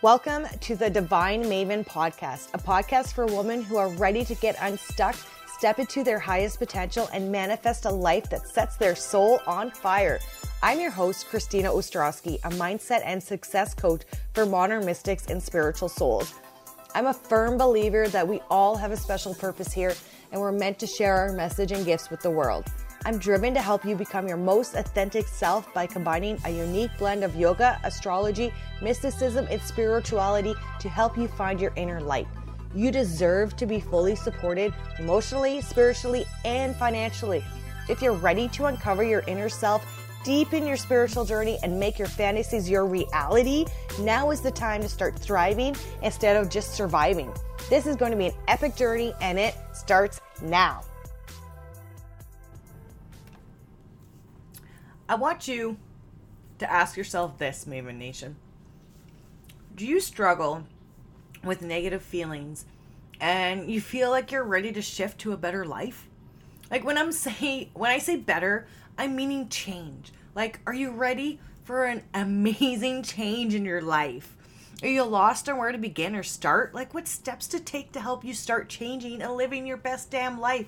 Welcome to the Divine Maven podcast, a podcast for women who are ready to get unstuck, step into their highest potential, and manifest a life that sets their soul on fire. I'm your host, Christina Ostrowski, a mindset and success coach for modern mystics and spiritual souls. I'm a firm believer that we all have a special purpose here, and we're meant to share our message and gifts with the world. I'm driven to help you become your most authentic self by combining a unique blend of yoga, astrology, mysticism, and spirituality to help you find your inner light. You deserve to be fully supported emotionally, spiritually, and financially. If you're ready to uncover your inner self, deepen your spiritual journey, and make your fantasies your reality, now is the time to start thriving instead of just surviving. This is going to be an epic journey, and it starts now. I want you to ask yourself this, Maven Nation. Do you struggle with negative feelings and you feel like you're ready to shift to a better life? Like when I'm say when I say better, I'm meaning change. Like are you ready for an amazing change in your life? Are you lost on where to begin or start? Like what steps to take to help you start changing and living your best damn life?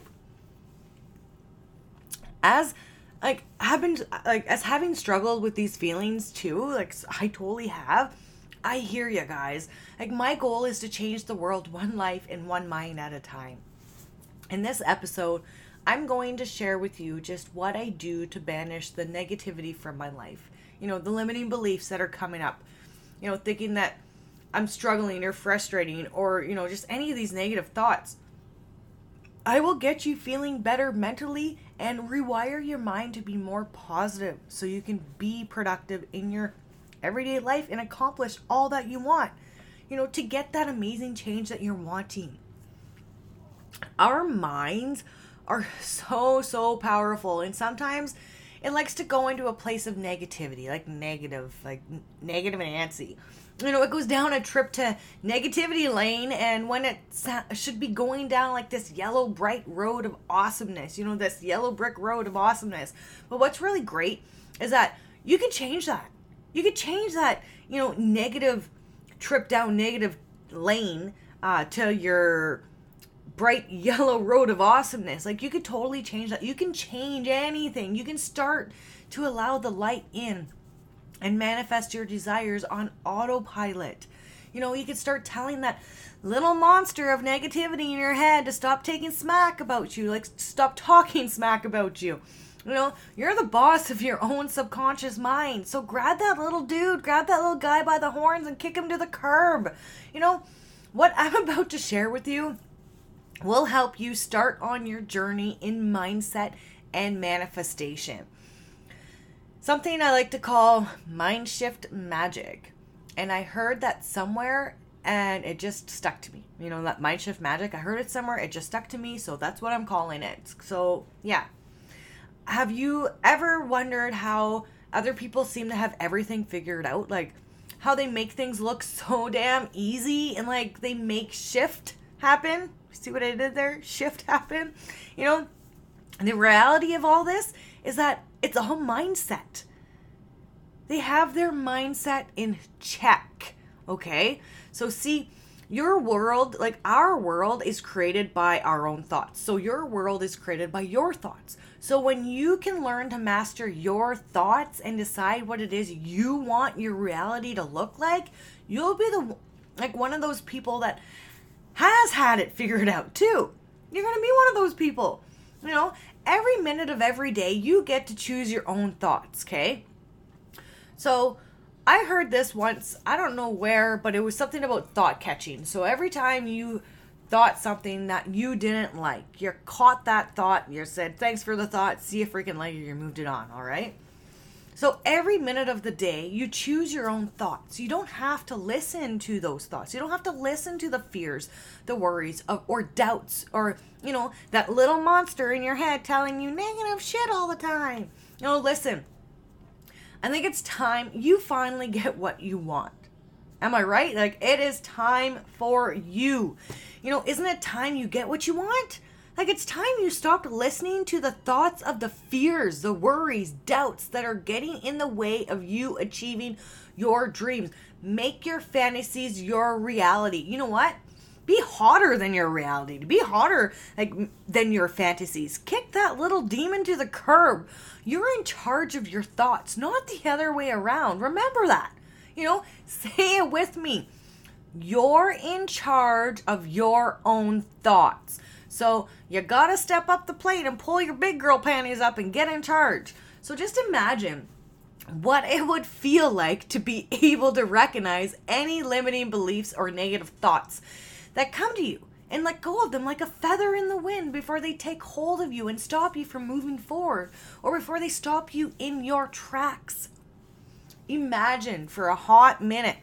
As like been like as having struggled with these feelings too like i totally have. I hear you guys. Like my goal is to change the world one life and one mind at a time. In this episode i'm going to share with you just what i do to banish the negativity from my life. You know the limiting beliefs that are coming up. You know thinking that i'm struggling or frustrating or you know just any of these negative thoughts. I will get you feeling better mentally and rewire your mind to be more positive so you can be productive in your everyday life and accomplish all that you want. You know, to get that amazing change that you're wanting. Our minds are so, so powerful, and sometimes it likes to go into a place of negativity, like negative, like negative Nancy you know, it goes down a trip to negativity lane, and when it should be going down like this yellow bright road of awesomeness, you know, this yellow brick road of awesomeness. But what's really great is that you can change that. You can change that, you know, negative trip down negative lane uh, to your bright yellow road of awesomeness. Like you could totally change that. You can change anything. You can start to allow the light in and manifest your desires on autopilot. You know, you could start telling that little monster of negativity in your head to stop taking smack about you, like stop talking smack about you. You know, you're the boss of your own subconscious mind. So grab that little dude, grab that little guy by the horns and kick him to the curb. You know, what I'm about to share with you will help you start on your journey in mindset and manifestation something I like to call mind shift magic. And I heard that somewhere and it just stuck to me. You know, that mind shift magic, I heard it somewhere, it just stuck to me, so that's what I'm calling it. So, yeah. Have you ever wondered how other people seem to have everything figured out? Like how they make things look so damn easy and like they make shift happen? See what I did there? Shift happen. You know, the reality of all this is that it's all mindset. They have their mindset in check. Okay? So, see, your world, like our world, is created by our own thoughts. So, your world is created by your thoughts. So, when you can learn to master your thoughts and decide what it is you want your reality to look like, you'll be the like one of those people that has had it figured out too. You're going to be one of those people. You know, every minute of every day, you get to choose your own thoughts, okay? So, I heard this once, I don't know where, but it was something about thought catching. So, every time you thought something that you didn't like, you caught that thought, you said, thanks for the thought, see you freaking later, you moved it on, all right? So every minute of the day, you choose your own thoughts. You don't have to listen to those thoughts. You don't have to listen to the fears, the worries, of, or doubts, or, you know, that little monster in your head telling you negative shit all the time. You know, listen, I think it's time you finally get what you want. Am I right? Like, it is time for you. You know, isn't it time you get what you want? Like it's time you stopped listening to the thoughts of the fears, the worries, doubts that are getting in the way of you achieving your dreams. Make your fantasies your reality. You know what? Be hotter than your reality. Be hotter like than your fantasies. Kick that little demon to the curb. You're in charge of your thoughts, not the other way around. Remember that. You know, say it with me. You're in charge of your own thoughts. So you gotta step up the plate and pull your big girl panties up and get in charge. So just imagine what it would feel like to be able to recognize any limiting beliefs or negative thoughts that come to you and let go of them like a feather in the wind before they take hold of you and stop you from moving forward or before they stop you in your tracks. Imagine for a hot minute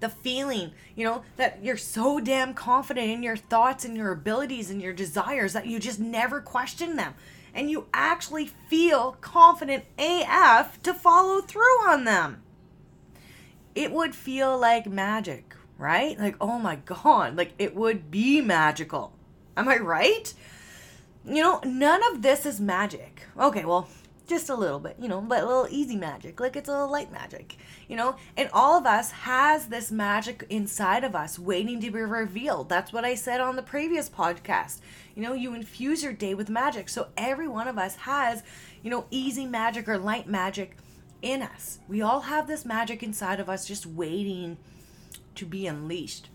the feeling, you know, that you're so damn confident in your thoughts and your abilities and your desires that you just never question them. And you actually feel confident AF to follow through on them. It would feel like magic, right? Like, oh my God, like it would be magical. Am I right? You know, none of this is magic. Okay, well, just a little bit, you know, but a little easy magic, like it's a little light magic, you know. And all of us has this magic inside of us waiting to be revealed. That's what I said on the previous podcast. You know, you infuse your day with magic. So every one of us has, you know, easy magic or light magic in us. We all have this magic inside of us just waiting to be unleashed.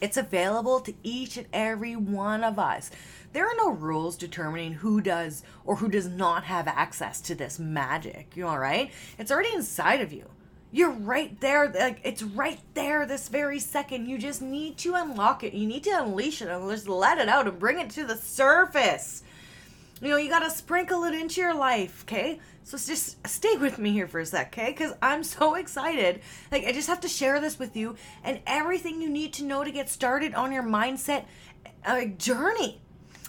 It's available to each and every one of us. There are no rules determining who does or who does not have access to this magic. You all right? It's already inside of you. You're right there. Like it's right there this very second. You just need to unlock it. You need to unleash it and just let it out and bring it to the surface. You know, you got to sprinkle it into your life, okay? So just stay with me here for a sec, okay? Because I'm so excited. Like, I just have to share this with you and everything you need to know to get started on your mindset uh, journey.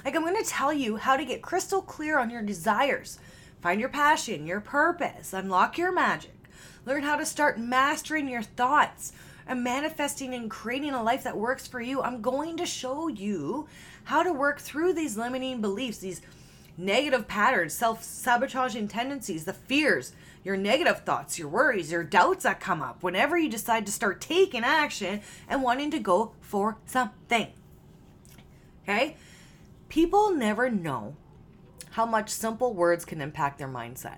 Like, I'm going to tell you how to get crystal clear on your desires, find your passion, your purpose, unlock your magic, learn how to start mastering your thoughts and manifesting and creating a life that works for you. I'm going to show you how to work through these limiting beliefs, these negative patterns, self sabotaging tendencies, the fears, your negative thoughts, your worries, your doubts that come up whenever you decide to start taking action and wanting to go for something. Okay? People never know how much simple words can impact their mindset.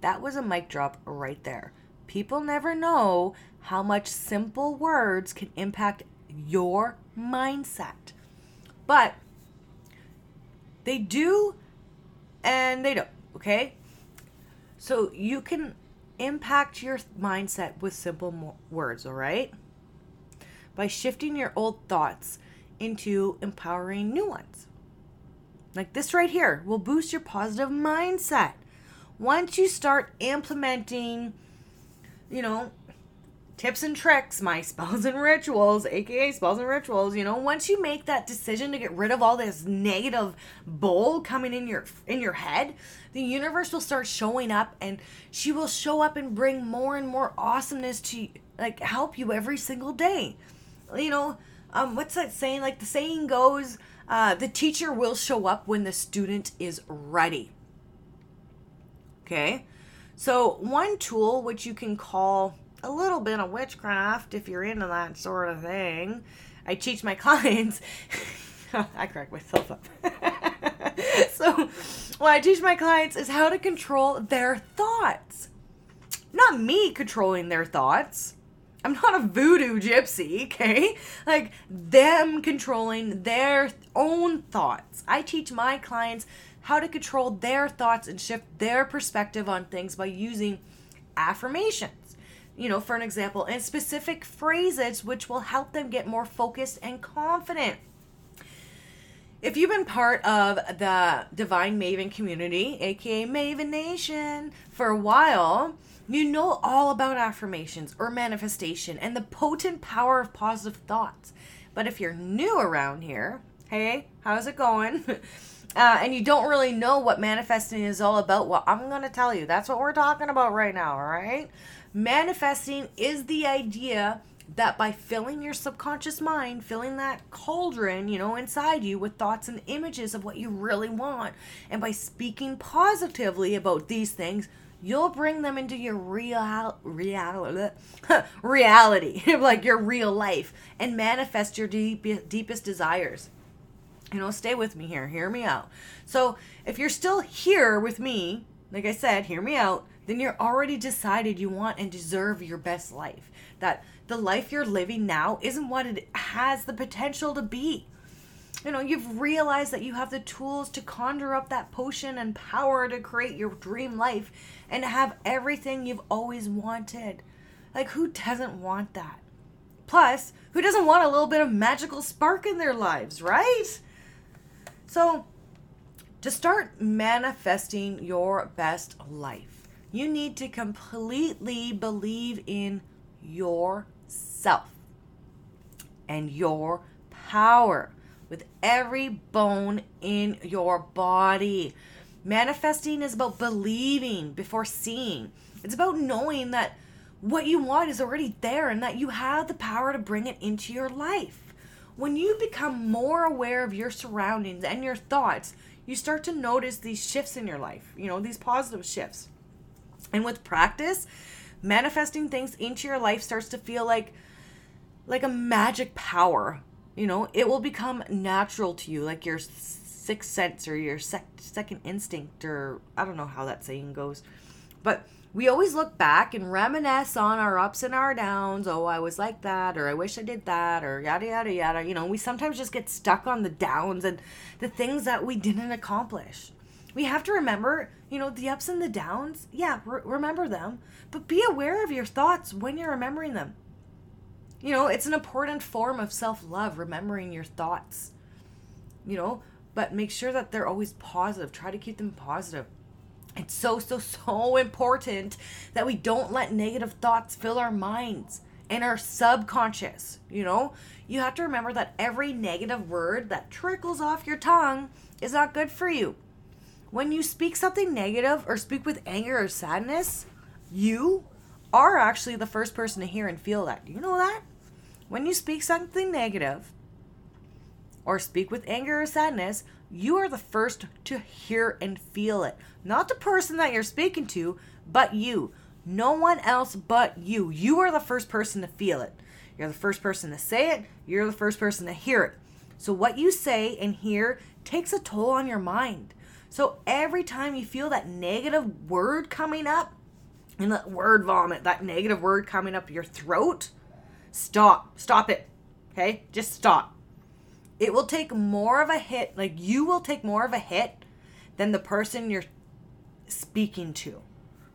That was a mic drop right there. People never know how much simple words can impact your mindset. But they do and they don't, okay? So you can impact your mindset with simple words, all right? By shifting your old thoughts into empowering new ones. Like this right here will boost your positive mindset. Once you start implementing, you know, tips and tricks, my spells and rituals, aka spells and rituals, you know, once you make that decision to get rid of all this negative bull coming in your in your head, the universe will start showing up and she will show up and bring more and more awesomeness to like help you every single day. You know, um what's that saying? Like the saying goes, uh the teacher will show up when the student is ready. Okay? So, one tool which you can call a little bit of witchcraft if you're into that sort of thing. I teach my clients. I crack myself up. so, what I teach my clients is how to control their thoughts. Not me controlling their thoughts. I'm not a voodoo gypsy, okay? Like them controlling their own thoughts. I teach my clients how to control their thoughts and shift their perspective on things by using affirmations you know, for an example, and specific phrases which will help them get more focused and confident. If you've been part of the Divine Maven community, aka Maven Nation, for a while, you know all about affirmations or manifestation and the potent power of positive thoughts. But if you're new around here, hey, how's it going? Uh, and you don't really know what manifesting is all about, well, I'm going to tell you. That's what we're talking about right now, all right? Manifesting is the idea that by filling your subconscious mind, filling that cauldron, you know, inside you with thoughts and images of what you really want, and by speaking positively about these things, you'll bring them into your real real reality, like your real life, and manifest your deep, deepest desires. You know, stay with me here. Hear me out. So, if you're still here with me, like I said, hear me out, then you're already decided you want and deserve your best life. That the life you're living now isn't what it has the potential to be. You know, you've realized that you have the tools to conjure up that potion and power to create your dream life and have everything you've always wanted. Like, who doesn't want that? Plus, who doesn't want a little bit of magical spark in their lives, right? So, to start manifesting your best life, you need to completely believe in your self and your power with every bone in your body. Manifesting is about believing before seeing. It's about knowing that what you want is already there and that you have the power to bring it into your life. When you become more aware of your surroundings and your thoughts, you start to notice these shifts in your life, you know, these positive shifts. And with practice, manifesting things into your life starts to feel like like a magic power. You know, it will become natural to you, like your sixth sense or your sec- second instinct, or I don't know how that saying goes. But we always look back and reminisce on our ups and our downs. Oh, I was like that, or I wish I did that, or yada, yada, yada. You know, we sometimes just get stuck on the downs and the things that we didn't accomplish. We have to remember, you know, the ups and the downs. Yeah, re- remember them, but be aware of your thoughts when you're remembering them. You know, it's an important form of self love, remembering your thoughts. You know, but make sure that they're always positive. Try to keep them positive. It's so, so, so important that we don't let negative thoughts fill our minds and our subconscious. You know, you have to remember that every negative word that trickles off your tongue is not good for you. When you speak something negative or speak with anger or sadness, you are actually the first person to hear and feel that. Do you know that? When you speak something negative or speak with anger or sadness, you are the first to hear and feel it. Not the person that you're speaking to, but you. No one else but you. You are the first person to feel it. You're the first person to say it, you're the first person to hear it. So, what you say and hear takes a toll on your mind. So, every time you feel that negative word coming up, and that word vomit, that negative word coming up your throat, stop. Stop it. Okay? Just stop. It will take more of a hit, like you will take more of a hit than the person you're speaking to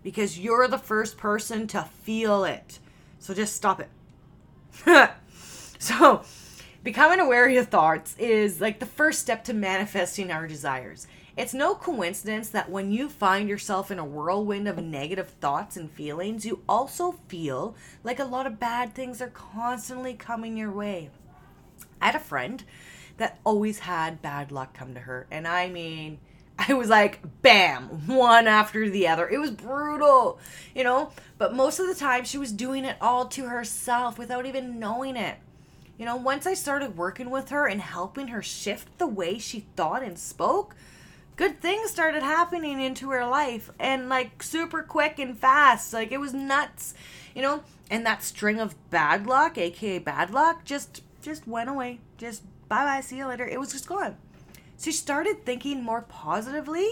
because you're the first person to feel it. So just stop it. so, becoming aware of your thoughts is like the first step to manifesting our desires. It's no coincidence that when you find yourself in a whirlwind of negative thoughts and feelings, you also feel like a lot of bad things are constantly coming your way. I had a friend that always had bad luck come to her, and I mean, I was like, bam, one after the other. It was brutal, you know? But most of the time, she was doing it all to herself without even knowing it. You know, once I started working with her and helping her shift the way she thought and spoke, good things started happening into her life and like super quick and fast. Like it was nuts, you know? And that string of bad luck, aka bad luck, just just went away. Just bye bye, see you later. It was just gone. She started thinking more positively,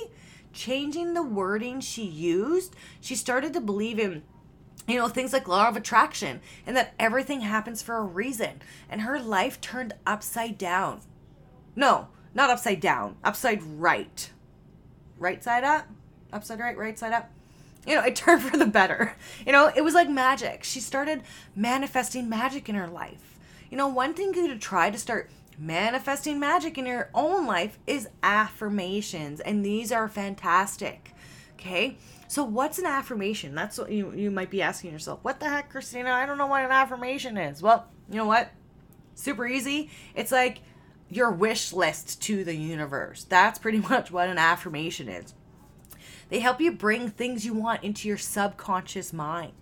changing the wording she used. She started to believe in you know, things like law of attraction and that everything happens for a reason. And her life turned upside down. No, not upside down, upside right. Right side up? Upside right, right side up? You know, it turned for the better. You know, it was like magic. She started manifesting magic in her life. You know, one thing you could try to start manifesting magic in your own life is affirmations, and these are fantastic. Okay? So, what's an affirmation? That's what you, you might be asking yourself. What the heck, Christina? I don't know what an affirmation is. Well, you know what? Super easy. It's like your wish list to the universe. That's pretty much what an affirmation is. They help you bring things you want into your subconscious mind.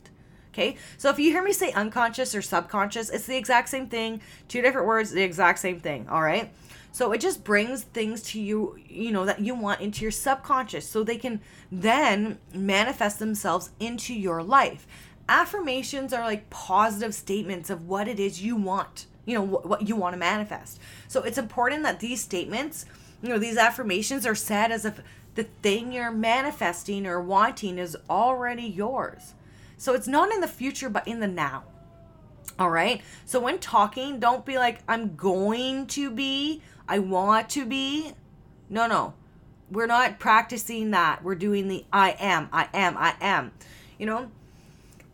Okay, so if you hear me say unconscious or subconscious, it's the exact same thing. Two different words, the exact same thing. All right. So it just brings things to you, you know, that you want into your subconscious so they can then manifest themselves into your life. Affirmations are like positive statements of what it is you want, you know, wh- what you want to manifest. So it's important that these statements, you know, these affirmations are said as if the thing you're manifesting or wanting is already yours. So it's not in the future, but in the now. All right. So when talking, don't be like, I'm going to be, I want to be. No, no. We're not practicing that. We're doing the I am, I am, I am. You know,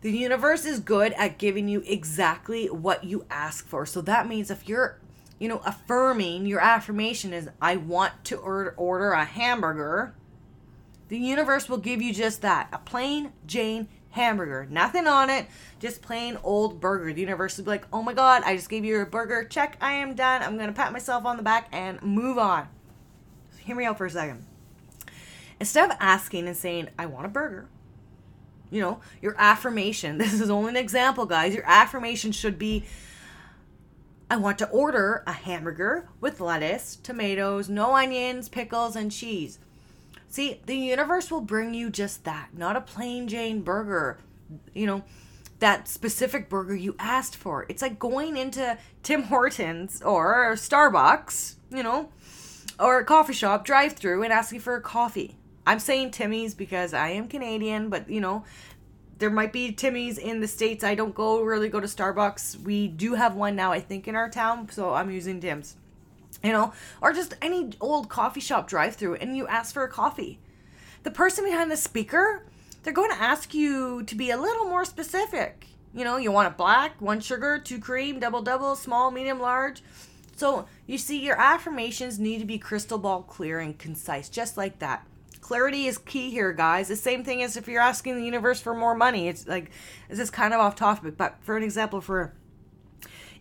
the universe is good at giving you exactly what you ask for. So that means if you're, you know, affirming your affirmation is, I want to order, a hamburger, the universe will give you just that a plain Jane hamburger. Nothing on it, just plain old burger. The universe will be like, oh my god, I just gave you a burger. Check, I am done. I'm going to pat myself on the back and move on. Hear me out for a second. Instead of asking and saying, I want a burger, you know, your affirmation, this is only an example, guys. Your affirmation should be, I want to order a hamburger with lettuce, tomatoes, no onions, pickles, and cheese. See, the universe will bring you just that, not a plain Jane burger. You know, that specific burger you asked for. It's like going into Tim Hortons or Starbucks, you know, or a coffee shop drive through and asking for a coffee. I'm saying Timmy's because I am Canadian, but you know, there might be Timmy's in the States. I don't go really go to Starbucks. We do have one now, I think, in our town, so I'm using Tim's you know, or just any old coffee shop drive through and you ask for a coffee. The person behind the speaker, they're going to ask you to be a little more specific. You know, you want it black, one sugar, two cream, double double, small, medium, large. So, you see, your affirmations need to be crystal ball clear and concise, just like that. Clarity is key here, guys. The same thing as if you're asking the universe for more money. It's like, this is kind of off topic, but for an example, for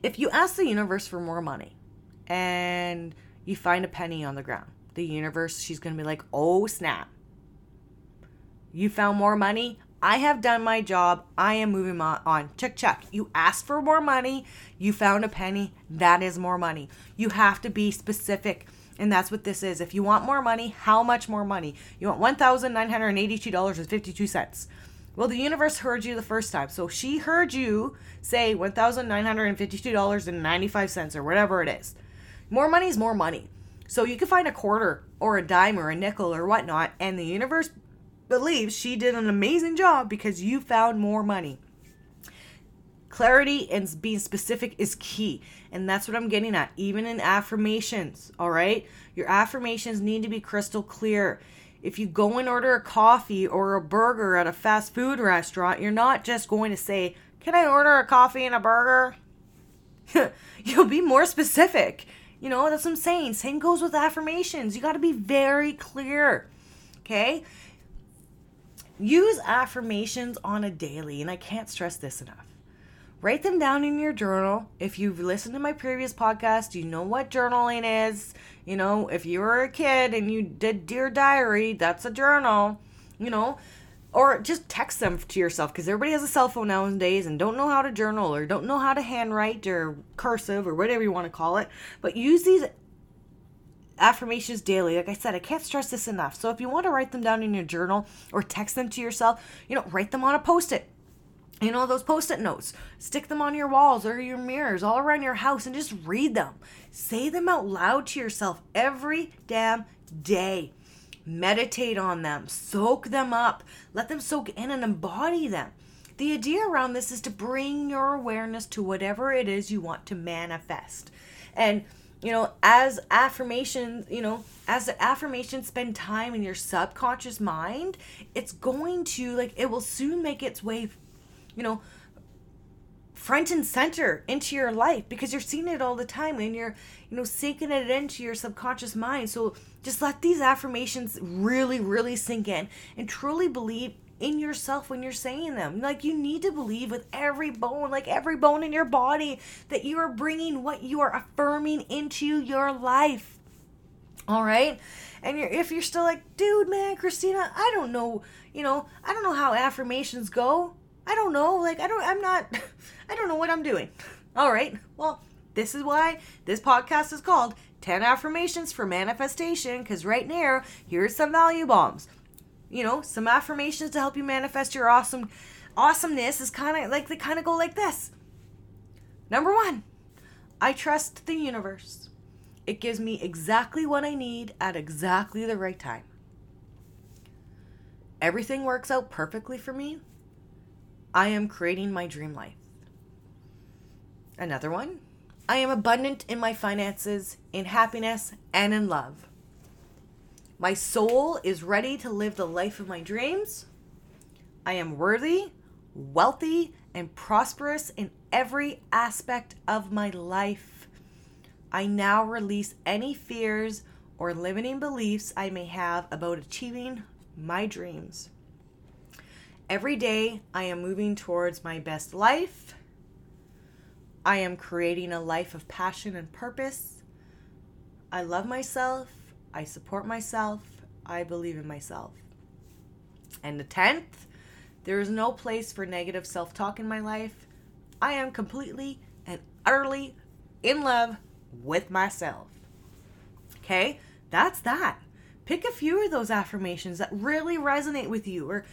if you ask the universe for more money, and you find a penny on the ground. The universe, she's going to be like, oh snap. You found more money? I have done my job. I am moving on. Check, check. You asked for more money. You found a penny. That is more money. You have to be specific. And that's what this is. If you want more money, how much more money? You want $1,982.52. Well, the universe heard you the first time. So she heard you say $1,952.95 or whatever it is. More money is more money. So you can find a quarter or a dime or a nickel or whatnot, and the universe believes she did an amazing job because you found more money. Clarity and being specific is key. And that's what I'm getting at, even in affirmations. All right? Your affirmations need to be crystal clear. If you go and order a coffee or a burger at a fast food restaurant, you're not just going to say, Can I order a coffee and a burger? You'll be more specific. You know, that's what I'm saying. Same goes with affirmations. You got to be very clear. Okay? Use affirmations on a daily, and I can't stress this enough. Write them down in your journal. If you've listened to my previous podcast, you know what journaling is. You know, if you were a kid and you did Dear Diary, that's a journal. You know, or just text them to yourself because everybody has a cell phone nowadays and don't know how to journal or don't know how to handwrite or cursive or whatever you want to call it but use these affirmations daily like i said i can't stress this enough so if you want to write them down in your journal or text them to yourself you know write them on a post-it you know those post-it notes. Stick them on your walls or your mirrors all around your house and just read them. Say them out loud to yourself every damn day. Meditate on them, soak them up, let them soak in and embody them. The idea around this is to bring your awareness to whatever it is you want to manifest. And, you know, as affirmations, you know, as the affirmations spend time in your subconscious mind, it's going to, like, it will soon make its way, you know, front and center into your life because you're seeing it all the time and you're you know sinking it into your subconscious mind. So just let these affirmations really really sink in and truly believe in yourself when you're saying them. Like you need to believe with every bone like every bone in your body that you are bringing what you are affirming into your life. All right? And you're, if you're still like dude man christina i don't know you know i don't know how affirmations go I don't know. Like, I don't, I'm not, I don't know what I'm doing. All right. Well, this is why this podcast is called 10 Affirmations for Manifestation, because right now, here's some value bombs. You know, some affirmations to help you manifest your awesome awesomeness is kind of like they kind of go like this. Number one, I trust the universe. It gives me exactly what I need at exactly the right time. Everything works out perfectly for me. I am creating my dream life. Another one, I am abundant in my finances, in happiness, and in love. My soul is ready to live the life of my dreams. I am worthy, wealthy, and prosperous in every aspect of my life. I now release any fears or limiting beliefs I may have about achieving my dreams. Every day, I am moving towards my best life. I am creating a life of passion and purpose. I love myself. I support myself. I believe in myself. And the 10th, there is no place for negative self talk in my life. I am completely and utterly in love with myself. Okay, that's that. Pick a few of those affirmations that really resonate with you or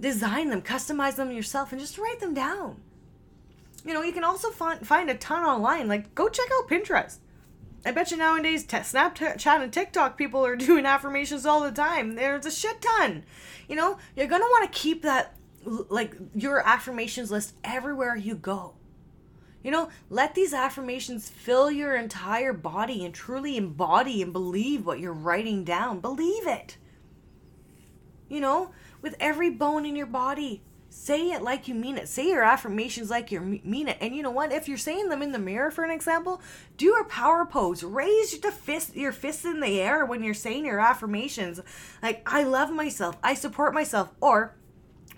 design them, customize them yourself, and just write them down. You know, you can also find, find a ton online. Like, go check out Pinterest. I bet you nowadays, t- Snapchat and TikTok people are doing affirmations all the time. There's a shit ton. You know, you're going to want to keep that like your affirmations list everywhere you go. You know, let these affirmations fill your entire body and truly embody and believe what you're writing down. Believe it. You know, with every bone in your body, say it like you mean it. Say your affirmations like you mean it. And you know what? If you're saying them in the mirror, for an example, do a power pose. Raise your fist, your fists in the air when you're saying your affirmations. Like, I love myself. I support myself. Or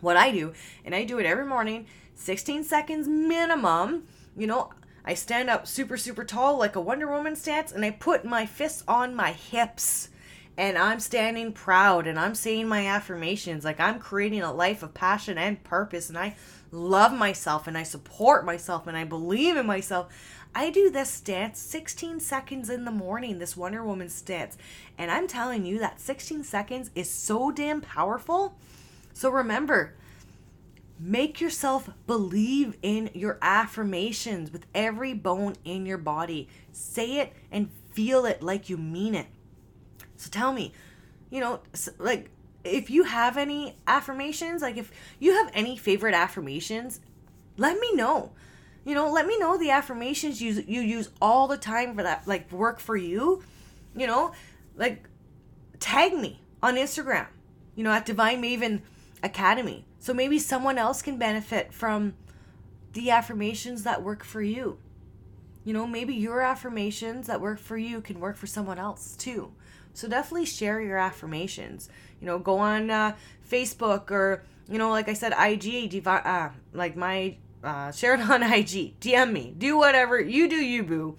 what I do, and I do it every morning, 16 seconds minimum. You know, I stand up super, super tall like a Wonder Woman stance, and I put my fists on my hips. And I'm standing proud and I'm saying my affirmations. Like I'm creating a life of passion and purpose. And I love myself and I support myself and I believe in myself. I do this stance 16 seconds in the morning, this Wonder Woman stance. And I'm telling you that 16 seconds is so damn powerful so remember, make yourself believe in your affirmations with every bone in your body. Say it and feel it like you mean it. So tell me, you know, like if you have any affirmations, like if you have any favorite affirmations, let me know. You know, let me know the affirmations you you use all the time for that like work for you. You know, like tag me on Instagram. You know, at Divine Maven academy. So maybe someone else can benefit from the affirmations that work for you. You know, maybe your affirmations that work for you can work for someone else too. So definitely share your affirmations. You know, go on uh, Facebook or you know, like I said, IG, uh, like my uh, share it on IG, DM me, do whatever you do, you boo.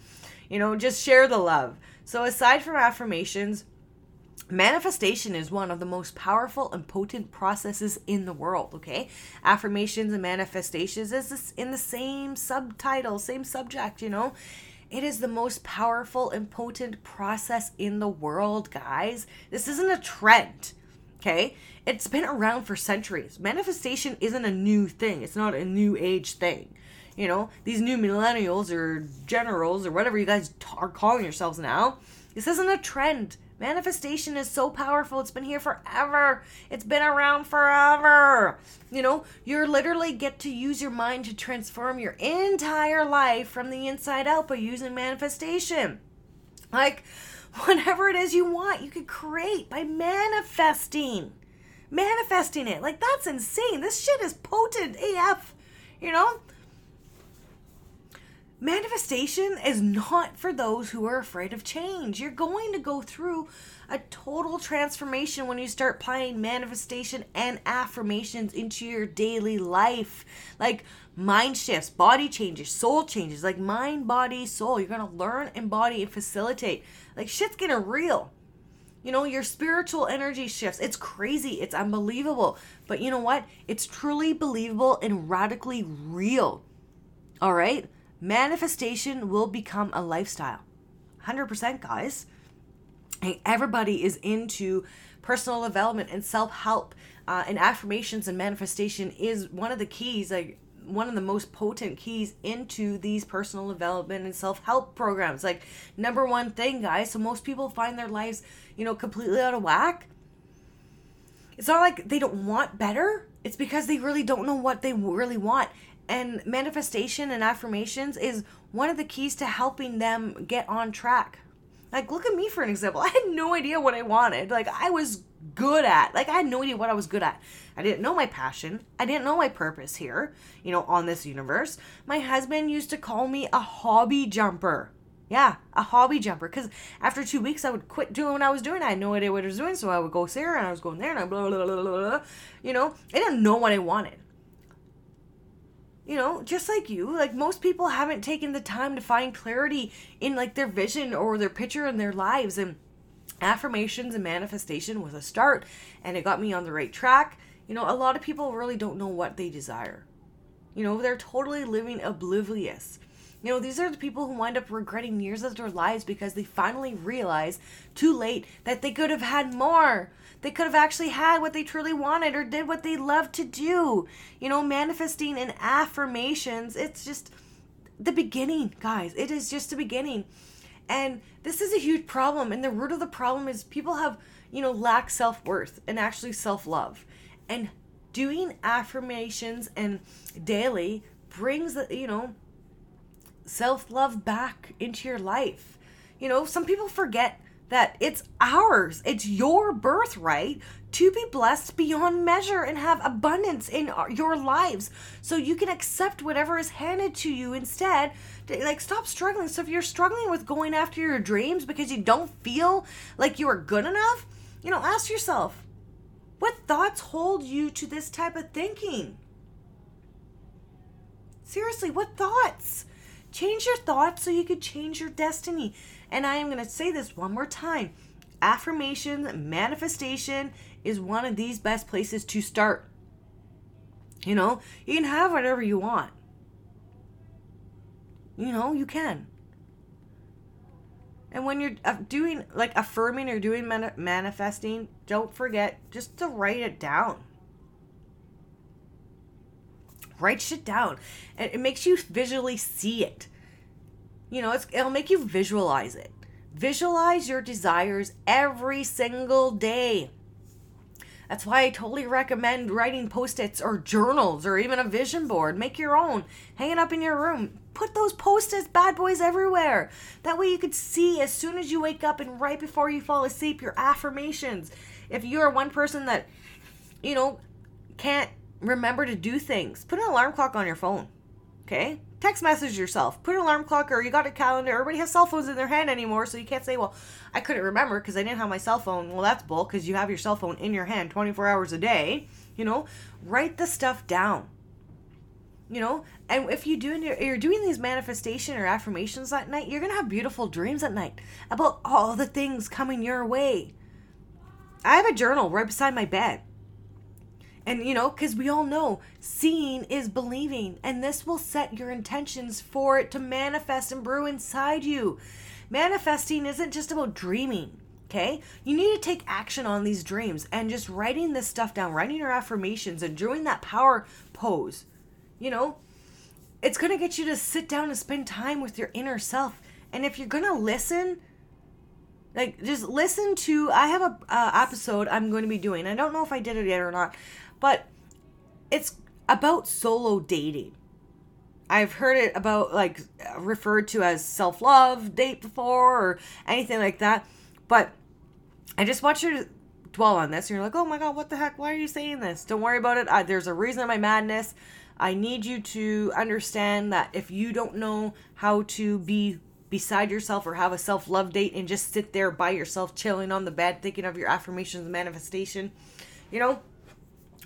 You know, just share the love. So aside from affirmations, Manifestation is one of the most powerful and potent processes in the world, okay? Affirmations and manifestations is in the same subtitle, same subject, you know? It is the most powerful and potent process in the world, guys. This isn't a trend, okay? It's been around for centuries. Manifestation isn't a new thing, it's not a new age thing. You know, these new millennials or generals or whatever you guys are calling yourselves now, this isn't a trend Manifestation is so powerful. It's been here forever. It's been around forever. You know, you literally get to use your mind to transform your entire life from the inside out by using manifestation. Like, whatever it is you want, you can create by manifesting. Manifesting it. Like, that's insane. This shit is potent AF. You know? Manifestation is not for those who are afraid of change. You're going to go through a total transformation when you start applying manifestation and affirmations into your daily life. Like mind shifts, body changes, soul changes, like mind, body, soul. You're going to learn, embody, and facilitate. Like shit's getting real. You know, your spiritual energy shifts. It's crazy. It's unbelievable. But you know what? It's truly believable and radically real. All right? Manifestation will become a lifestyle. 100%, guys. Everybody is into personal development and self help. Uh, and affirmations and manifestation is one of the keys, like one of the most potent keys into these personal development and self-help programs like number one thing guys so most people find their lives you know completely out of whack it's not like they don't want better it's because they really don't know what they really want and manifestation and affirmations is one of the keys to helping them get on track like look at me for an example i had no idea what i wanted like i was good at. Like I had no idea what I was good at. I didn't know my passion. I didn't know my purpose here, you know, on this universe. My husband used to call me a hobby jumper. Yeah, a hobby jumper. Because after two weeks, I would quit doing what I was doing. I had no idea what I was doing, so I would go there and I was going there and I blah, blah, blah, blah, blah. You know, I didn't know what I wanted. You know, just like you, like most people haven't taken the time to find clarity in like their vision or their picture in their lives. And affirmations and manifestation was a start and it got me on the right track. You know, a lot of people really don't know what they desire. You know, they're totally living oblivious. You know, these are the people who wind up regretting years of their lives because they finally realize too late that they could have had more. They could have actually had what they truly wanted or did what they loved to do. You know, manifesting and affirmations, it's just the beginning, guys. It is just the beginning. And this is a huge problem. And the root of the problem is people have, you know, lack self worth and actually self love. And doing affirmations and daily brings, the, you know, self love back into your life. You know, some people forget that it's ours, it's your birthright to be blessed beyond measure and have abundance in your lives. So you can accept whatever is handed to you instead. Like stop struggling. So if you're struggling with going after your dreams because you don't feel like you are good enough you know ask yourself what thoughts hold you to this type of thinking? Seriously what thoughts? Change your thoughts so you could change your destiny and i am going to say this one more time affirmation manifestation is one of these best places to start you know you can have whatever you want you know, you can. And when you're uh, doing, like, affirming or doing manifesting, don't forget just to write it down. Write shit down. It makes you visually see it. You know, it'll make you visualize it. Visualize your desires every single day. That's why I totally recommend writing post its or journals or even a vision board. Make your own. Hang it up in your room. Put those post its bad boys everywhere. That way you could see as soon as you wake up and right before you fall asleep your affirmations. If you're one person that, you know, can't remember to do things, put an alarm clock on your phone. Okay? Text message yourself. Put an alarm clock or you got a calendar. Everybody has cell phones in their hand anymore so you can't say well i couldn't remember because i didn't have my cell phone. Well that's bull because you have your cell phone in your hand 24 hours a day you know? Write the stuff down. You know? And if you do you're doing these manifestation or affirmations at night you're gonna have beautiful dreams at night about all the things coming your way. I have a journal right beside my bed and you know, because we all know seeing is believing, and this will set your intentions for it to manifest and brew inside you. Manifesting isn't just about dreaming, okay? You need to take action on these dreams and just writing this stuff down, writing your affirmations, and doing that power pose. You know, it's gonna get you to sit down and spend time with your inner self. And if you're gonna listen, like just listen to i have a uh, episode i'm going to be doing i don't know if i did it yet or not but it's about solo dating. I've heard it about like referred to as self love date before or anything like that. But I just want you to dwell on this. You're like, oh my God, what the heck? Why are you saying this? Don't worry about it. I, there's a reason in my madness. I need you to understand that if you don't know how to be beside yourself or have a self love date and just sit there by yourself, chilling on the bed, thinking of your affirmations and manifestation, you know,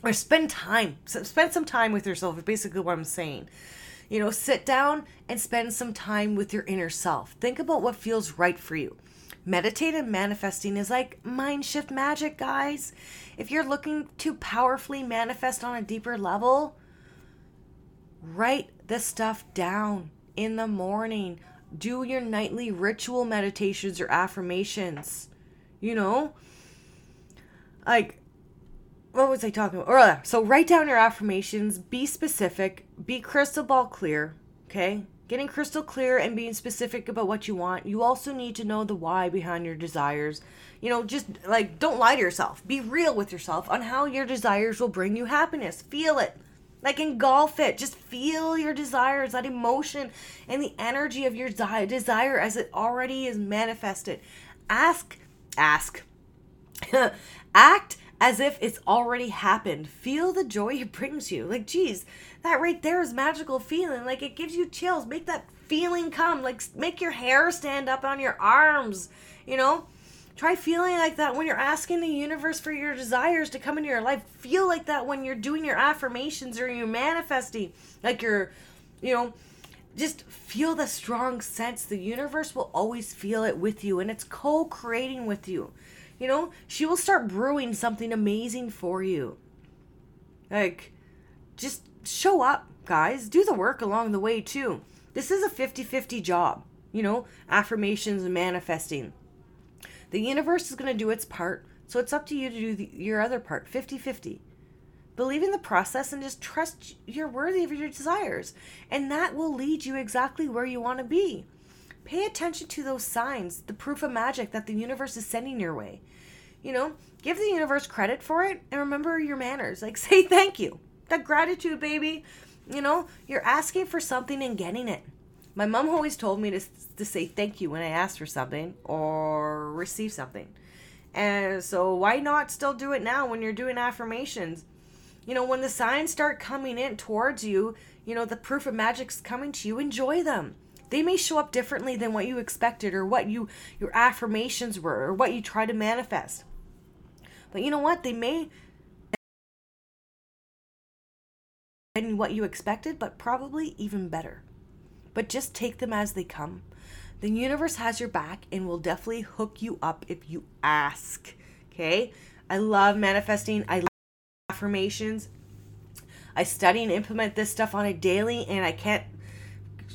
or spend time spend some time with yourself is basically what i'm saying you know sit down and spend some time with your inner self think about what feels right for you Meditative manifesting is like mind shift magic, guys. If you're looking to powerfully manifest on a deeper level, write the stuff down in the morning. Do your nightly ritual meditations or affirmations. You know? Like, what was I talking about? Oh, so write down your affirmations, be specific, be crystal ball clear, okay? Getting crystal clear and being specific about what you want. You also need to know the why behind your desires. You know, just like don't lie to yourself. Be real with yourself on how your desires will bring you happiness. Feel it. Like engulf it. Just feel your desires, that emotion and the energy of your desire as it already is manifested. Ask, ask, act as if it's already happened. Feel the joy it brings you. Like, geez, that right there is magical feeling. Like, it gives you chills. Make that feeling come. Like, make your hair stand up on your arms. You know, try feeling like that when you're asking the universe for your desires to come into your life. Feel like that when you're doing your affirmations or you're manifesting. Like, you're, you know, just feel the strong sense. The universe will always feel it with you and it's co creating with you. You know, she will start brewing something amazing for you. Like, just show up, guys. Do the work along the way, too. This is a 50 50 job, you know, affirmations and manifesting. The universe is going to do its part, so it's up to you to do the, your other part 50 50. Believe in the process and just trust you're worthy of your desires, and that will lead you exactly where you want to be. Pay attention to those signs, the proof of magic that the universe is sending your way. You know, give the universe credit for it and remember your manners. Like, say thank you. That gratitude, baby. You know, you're asking for something and getting it. My mom always told me to, to say thank you when I asked for something or receive something. And so, why not still do it now when you're doing affirmations? You know, when the signs start coming in towards you, you know, the proof of magic's coming to you, enjoy them. They may show up differently than what you expected or what you your affirmations were or what you try to manifest. But you know what? They may and what you expected, but probably even better. But just take them as they come. The universe has your back and will definitely hook you up if you ask. Okay? I love manifesting. I love affirmations. I study and implement this stuff on a daily and I can't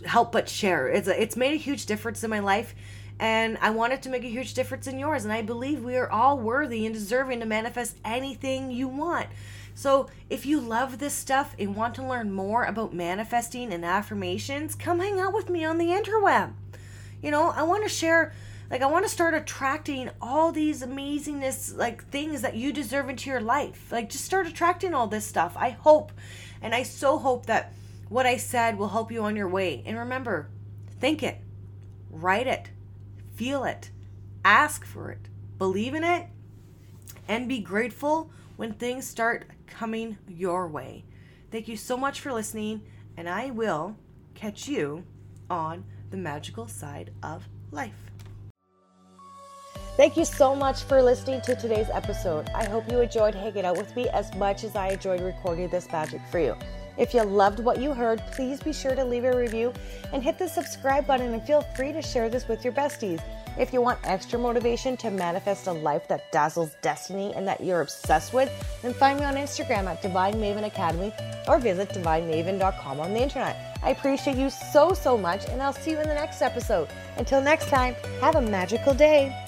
help but share. It's a, it's made a huge difference in my life and I want it to make a huge difference in yours. And I believe we are all worthy and deserving to manifest anything you want. So, if you love this stuff and want to learn more about manifesting and affirmations, come hang out with me on the interweb. You know, I want to share like I want to start attracting all these amazingness like things that you deserve into your life. Like just start attracting all this stuff. I hope and I so hope that what I said will help you on your way. And remember, think it. Write it feel it, ask for it, believe in it, and be grateful when things start coming your way. Thank you so much for listening, and I will catch you on the magical side of life. Thank you so much for listening to today's episode. I hope you enjoyed hanging out with me as much as I enjoyed recording this magic for you. If you loved what you heard, please be sure to leave a review and hit the subscribe button and feel free to share this with your besties. If you want extra motivation to manifest a life that dazzles destiny and that you're obsessed with, then find me on Instagram at Divine Maven Academy or visit divinemaven.com on the internet. I appreciate you so, so much, and I'll see you in the next episode. Until next time, have a magical day.